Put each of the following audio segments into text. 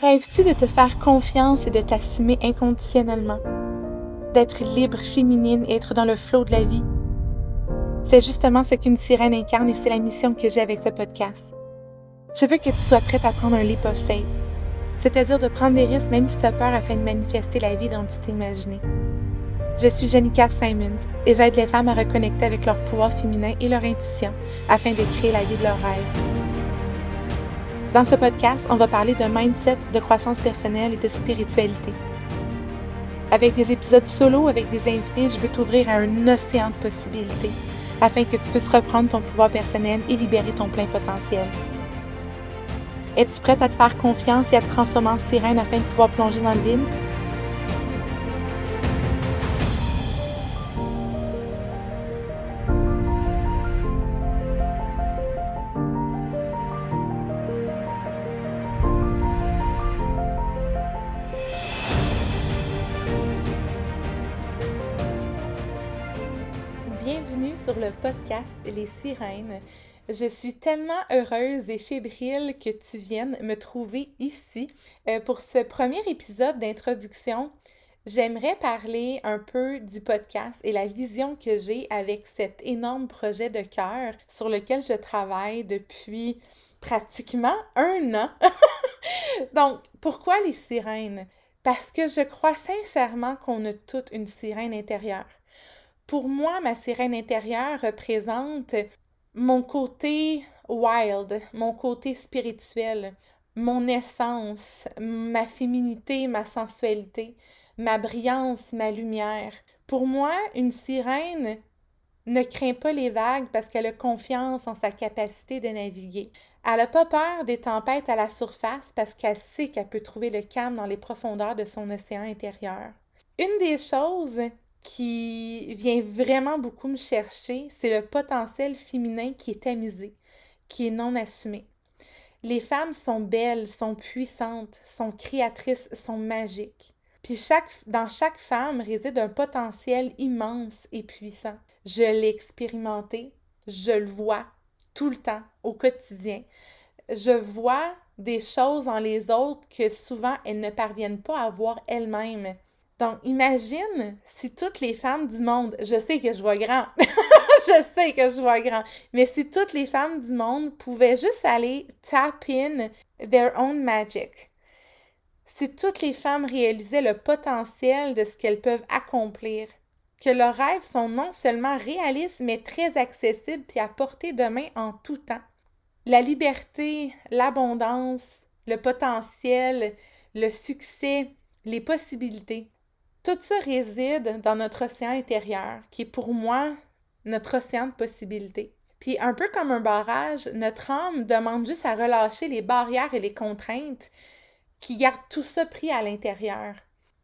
Rêves-tu de te faire confiance et de t'assumer inconditionnellement? D'être libre, féminine et être dans le flot de la vie? C'est justement ce qu'une sirène incarne et c'est la mission que j'ai avec ce podcast. Je veux que tu sois prête à prendre un leap of faith, c'est-à-dire de prendre des risques même si tu as peur afin de manifester la vie dont tu t'es imaginé. Je suis Janica Simons et j'aide les femmes à reconnecter avec leur pouvoir féminin et leur intuition afin de créer la vie de leurs rêves. Dans ce podcast, on va parler de mindset, de croissance personnelle et de spiritualité. Avec des épisodes solo avec des invités, je veux t'ouvrir à un océan de possibilités afin que tu puisses reprendre ton pouvoir personnel et libérer ton plein potentiel. Es-tu prête à te faire confiance et à te transformer en sirène afin de pouvoir plonger dans le vide? Les Sirènes. Je suis tellement heureuse et fébrile que tu viennes me trouver ici. Euh, pour ce premier épisode d'introduction, j'aimerais parler un peu du podcast et la vision que j'ai avec cet énorme projet de cœur sur lequel je travaille depuis pratiquement un an. Donc, pourquoi les sirènes? Parce que je crois sincèrement qu'on a toute une sirène intérieure. Pour moi, ma sirène intérieure représente mon côté wild, mon côté spirituel, mon essence, ma féminité, ma sensualité, ma brillance, ma lumière. Pour moi, une sirène ne craint pas les vagues parce qu'elle a confiance en sa capacité de naviguer. Elle n'a pas peur des tempêtes à la surface parce qu'elle sait qu'elle peut trouver le calme dans les profondeurs de son océan intérieur. Une des choses qui vient vraiment beaucoup me chercher, c'est le potentiel féminin qui est tamisé, qui est non assumé. Les femmes sont belles, sont puissantes, sont créatrices, sont magiques. Puis chaque, dans chaque femme réside un potentiel immense et puissant. Je l'ai expérimenté, je le vois tout le temps, au quotidien. Je vois des choses en les autres que souvent elles ne parviennent pas à voir elles-mêmes. Donc, imagine si toutes les femmes du monde, je sais que je vois grand, je sais que je vois grand, mais si toutes les femmes du monde pouvaient juste aller tap in their own magic, si toutes les femmes réalisaient le potentiel de ce qu'elles peuvent accomplir, que leurs rêves sont non seulement réalistes, mais très accessibles puis à portée de main en tout temps. La liberté, l'abondance, le potentiel, le succès, les possibilités. Tout ça réside dans notre océan intérieur, qui est pour moi notre océan de possibilités. Puis un peu comme un barrage, notre âme demande juste à relâcher les barrières et les contraintes qui gardent tout ça pris à l'intérieur.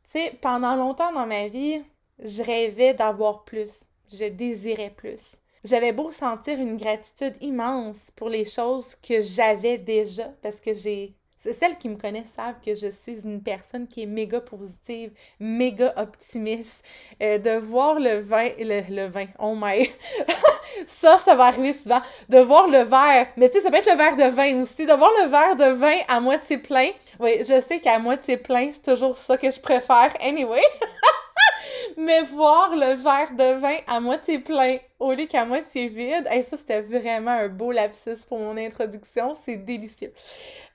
Tu sais, pendant longtemps dans ma vie, je rêvais d'avoir plus, je désirais plus. J'avais beau sentir une gratitude immense pour les choses que j'avais déjà, parce que j'ai celles qui me connaissent savent que je suis une personne qui est méga positive, méga optimiste. Euh, de voir le vin, le, le vin, oh my, ça, ça va arriver souvent. De voir le verre, mais tu sais, ça peut être le verre de vin aussi. De voir le verre de vin à moitié plein. Oui, je sais qu'à moitié plein, c'est toujours ça que je préfère. Anyway. mais voir le verre de vin à moitié plein au lieu qu'à moitié vide, et ça, c'était vraiment un beau lapsus pour mon introduction. C'est délicieux.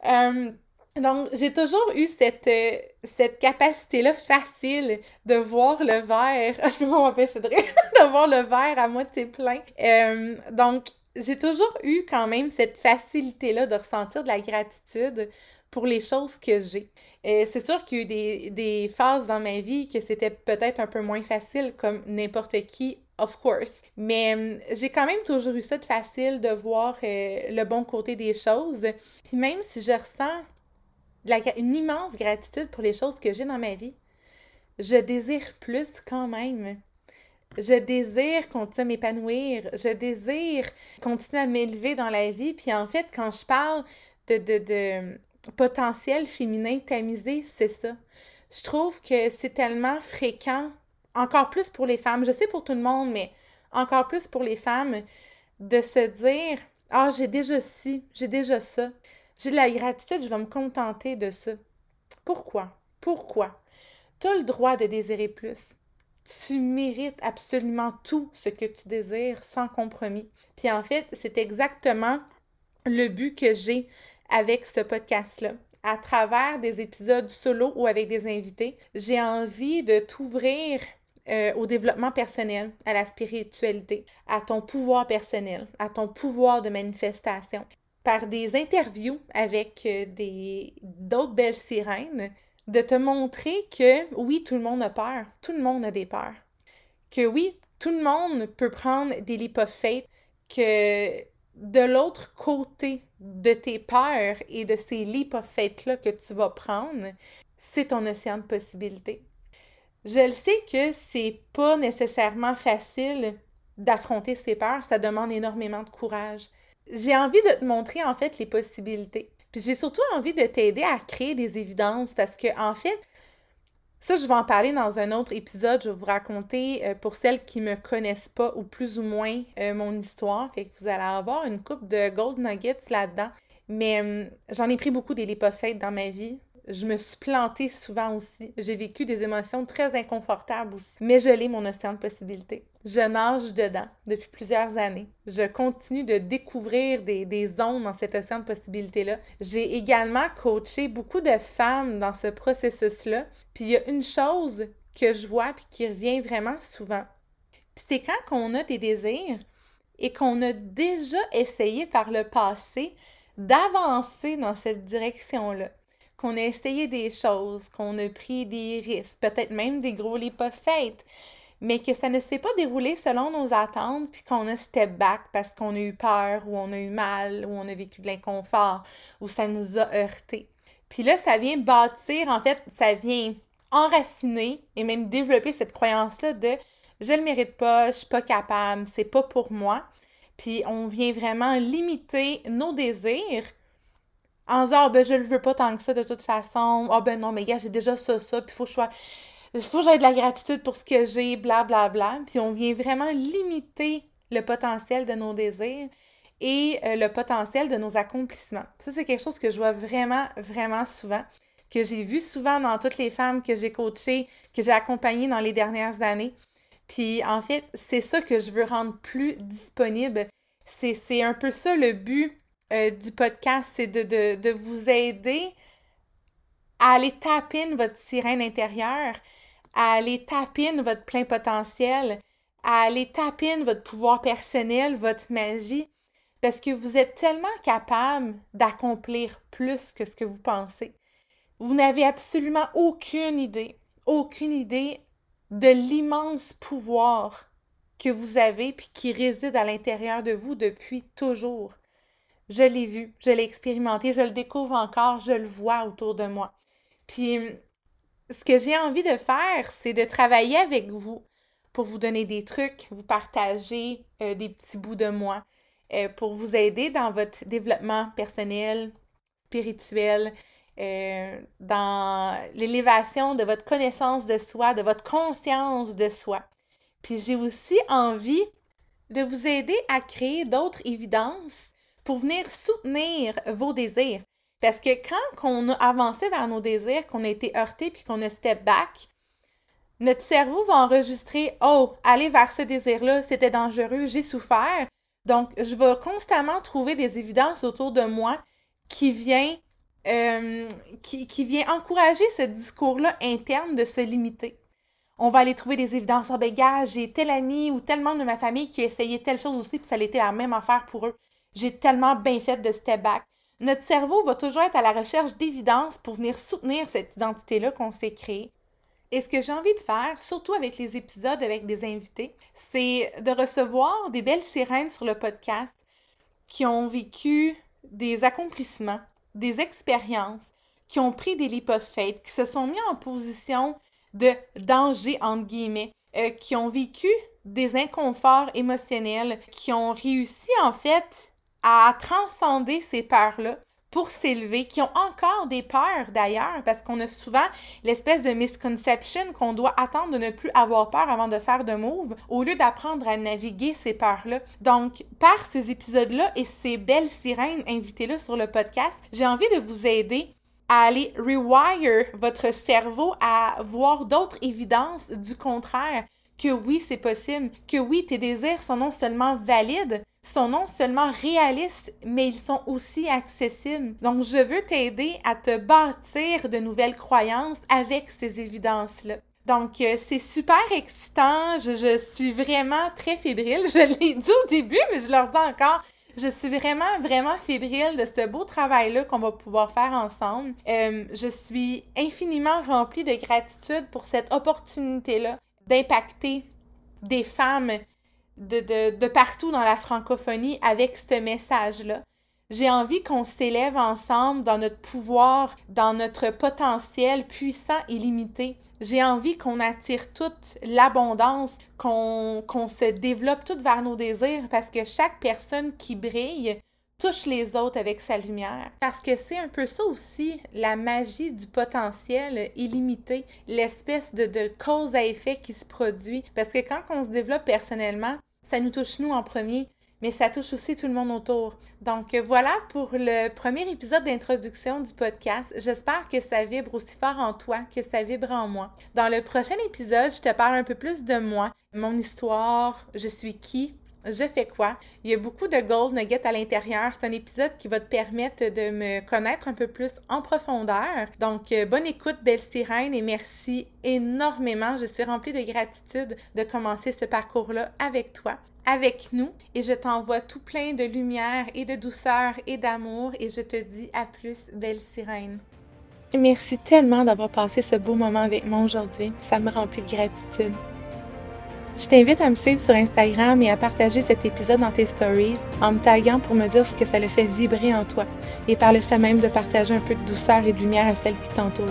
Euh, donc, j'ai toujours eu cette, euh, cette capacité-là facile de voir le verre. je peux pas m'empêcher de rire, de voir le verre à moitié plein. Euh, donc, j'ai toujours eu quand même cette facilité-là de ressentir de la gratitude pour les choses que j'ai. c'est sûr qu'il y a eu des, des, phases dans ma vie que c'était peut-être un peu moins facile, comme n'importe qui of course. Mais euh, j'ai quand même toujours eu ça de facile de voir euh, le bon côté des choses. Puis même si je ressens une immense gratitude pour les choses que j'ai dans ma vie, je désire plus quand même. Je désire continuer à m'épanouir. Je désire continuer à m'élever dans la vie. Puis en fait, quand je parle de, de potentiel féminin tamisé, c'est ça. Je trouve que c'est tellement fréquent encore plus pour les femmes, je sais pour tout le monde, mais encore plus pour les femmes, de se dire Ah, j'ai déjà ci, j'ai déjà ça. J'ai de la gratitude, je vais me contenter de ça. Pourquoi? Pourquoi? Tu as le droit de désirer plus. Tu mérites absolument tout ce que tu désires sans compromis. Puis en fait, c'est exactement le but que j'ai avec ce podcast-là. À travers des épisodes solo ou avec des invités, j'ai envie de t'ouvrir euh, au développement personnel, à la spiritualité, à ton pouvoir personnel, à ton pouvoir de manifestation. Par des interviews avec euh, des d'autres belles sirènes, de te montrer que oui, tout le monde a peur, tout le monde a des peurs. Que oui, tout le monde peut prendre des leap of faith, que de l'autre côté de tes peurs et de ces faith-là que tu vas prendre, c'est ton océan de possibilités. Je le sais que c'est pas nécessairement facile d'affronter ces peurs, ça demande énormément de courage. J'ai envie de te montrer en fait les possibilités. Puis j'ai surtout envie de t'aider à créer des évidences parce que en fait, ça je vais en parler dans un autre épisode, je vais vous raconter euh, pour celles qui me connaissent pas ou plus ou moins euh, mon histoire, fait que vous allez avoir une coupe de gold nuggets là-dedans. Mais hum, j'en ai pris beaucoup des lipophètes dans ma vie je me suis plantée souvent aussi. J'ai vécu des émotions très inconfortables aussi. Mais je l'ai, mon océan de possibilités. Je nage dedans depuis plusieurs années. Je continue de découvrir des, zones dans cet océan de possibilités-là. J'ai également coaché beaucoup de femmes dans ce processus-là. Puis il y a une chose que je vois puis qui revient vraiment souvent. c'est quand on a des désirs et qu'on a déjà essayé par le passé d'avancer dans cette direction-là qu'on a essayé des choses, qu'on a pris des risques, peut-être même des gros leap of faith, mais que ça ne s'est pas déroulé selon nos attentes, puis qu'on a step back parce qu'on a eu peur, ou on a eu mal, ou on a vécu de l'inconfort, ou ça nous a heurté. Puis là, ça vient bâtir, en fait, ça vient enraciner et même développer cette croyance-là de je le mérite pas, je suis pas capable, c'est pas pour moi. Puis on vient vraiment limiter nos désirs en disant, ah, ben, je le veux pas tant que ça de toute façon. Ah, ben non, mais gars, j'ai déjà ça, ça, puis faut que je sois. Il faut que j'aie de la gratitude pour ce que j'ai, bla, bla, bla. Puis on vient vraiment limiter le potentiel de nos désirs et euh, le potentiel de nos accomplissements. Ça, c'est quelque chose que je vois vraiment, vraiment souvent, que j'ai vu souvent dans toutes les femmes que j'ai coachées, que j'ai accompagnées dans les dernières années. Puis en fait, c'est ça que je veux rendre plus disponible. C'est un peu ça le but euh, du podcast, c'est de, vous aider à aller taper votre sirène intérieure, à aller taper votre plein potentiel, à aller taper votre pouvoir personnel, votre magie, parce que vous êtes tellement capable d'accomplir plus que ce que vous pensez. Vous n'avez absolument aucune idée, aucune idée de l'immense pouvoir que vous avez puis qui réside à l'intérieur de vous depuis toujours. Je l'ai vu, je l'ai expérimenté, je le découvre encore, je le vois autour de moi. Puis, ce que j'ai envie de faire, c'est de travailler avec vous pour vous donner des trucs, vous partager euh, des petits bouts de moi, euh, pour vous aider dans votre développement personnel, spirituel, euh, dans l'élévation de votre connaissance de soi, de votre conscience de soi. Puis j'ai aussi envie de vous aider à créer d'autres évidences pour venir soutenir vos désirs. Parce que quand on a avancé vers nos désirs, qu'on a été heurté puis qu'on a step back, notre cerveau va enregistrer Oh, aller vers ce désir-là, c'était dangereux, j'ai souffert. Donc, je vais constamment trouver des évidences autour de moi qui vient, euh, qui, qui encourager ce discours-là interne de se limiter. On va aller trouver des évidences. Oh, ben, gars, j'ai tel ami ou tel membre de ma famille qui a essayé telle chose aussi, puis ça a été la même affaire pour eux. J'ai tellement bien fait de step back. Notre cerveau va toujours être à la recherche d'évidence pour venir soutenir cette identité-là qu'on s'est créée. Et ce que j'ai envie de faire, surtout avec les épisodes avec des invités, c'est de recevoir des belles sirènes sur le podcast qui ont vécu des accomplissements, des expériences, qui ont pris des leap of faith, qui se sont mis en position de danger, entre guillemets, euh, qui ont vécu des inconforts émotionnels, qui ont réussi en fait à transcender ces peurs-là pour s'élever, qui ont encore des peurs d'ailleurs, parce qu'on a souvent l'espèce de misconception qu'on doit attendre de ne plus avoir peur avant de faire de move, au lieu d'apprendre à naviguer ces peurs-là. Donc, par ces épisodes-là et ces belles sirènes invitées-là sur le podcast, j'ai envie de vous aider à aller rewire votre cerveau à voir d'autres évidences du contraire, que oui, c'est possible, que oui, tes désirs sont non seulement valides, sont non seulement réalistes, mais ils sont aussi accessibles. Donc, je veux t'aider à te bâtir de nouvelles croyances avec ces évidences-là. Donc, euh, c'est super excitant. Je, suis vraiment très fébrile. Je l'ai dit au début, mais je leur dis encore. Je suis vraiment, vraiment fébrile de ce beau travail-là qu'on va pouvoir faire ensemble. Euh, je suis infiniment remplie de gratitude pour cette opportunité-là d'impacter des femmes de, de, partout dans la francophonie avec ce message-là. J'ai envie qu'on s'élève ensemble dans notre pouvoir, dans notre potentiel puissant et limité. J'ai envie qu'on attire toute l'abondance, qu'on se développe tout vers nos désirs parce que chaque personne qui brille touche les autres avec sa lumière. Parce que c'est un peu ça aussi, la magie du potentiel illimité, l'espèce de, de cause à effet qui se produit. Parce que quand on se développe personnellement, ça nous touche nous en premier, mais ça touche aussi tout le monde autour. Donc voilà pour le premier épisode d'introduction du podcast. J'espère que ça vibre aussi fort en toi que ça vibre en moi. Dans le prochain épisode, je te parle un peu plus de moi, mon histoire, je suis qui, je fais quoi? Il y a beaucoup de gold nuggets à l'intérieur. C'est un épisode qui va te permettre de me connaître un peu plus en profondeur. Donc, euh, bonne écoute, belle sirène, et merci énormément. Je suis remplie de gratitude de commencer ce parcours-là avec toi avec nous et je t'envoie tout plein de lumière et de douceur et d'amour et je te dis à plus, belle sirène. Merci tellement d'avoir passé ce beau moment avec moi aujourd'hui. Ça me remplit de gratitude. Je t'invite à me suivre sur Instagram et à partager cet épisode dans tes stories en me taguant pour me dire ce que ça le fait vibrer en toi et par le fait même de partager un peu de douceur et de lumière à celles qui t'entourent.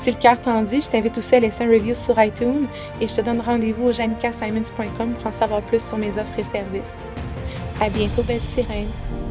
Si le cœur t'en dit, je t'invite aussi à laisser un review sur iTunes et je te donne rendez-vous au janicasimons.com pour en savoir plus sur mes offres et services. À bientôt, belle sirène!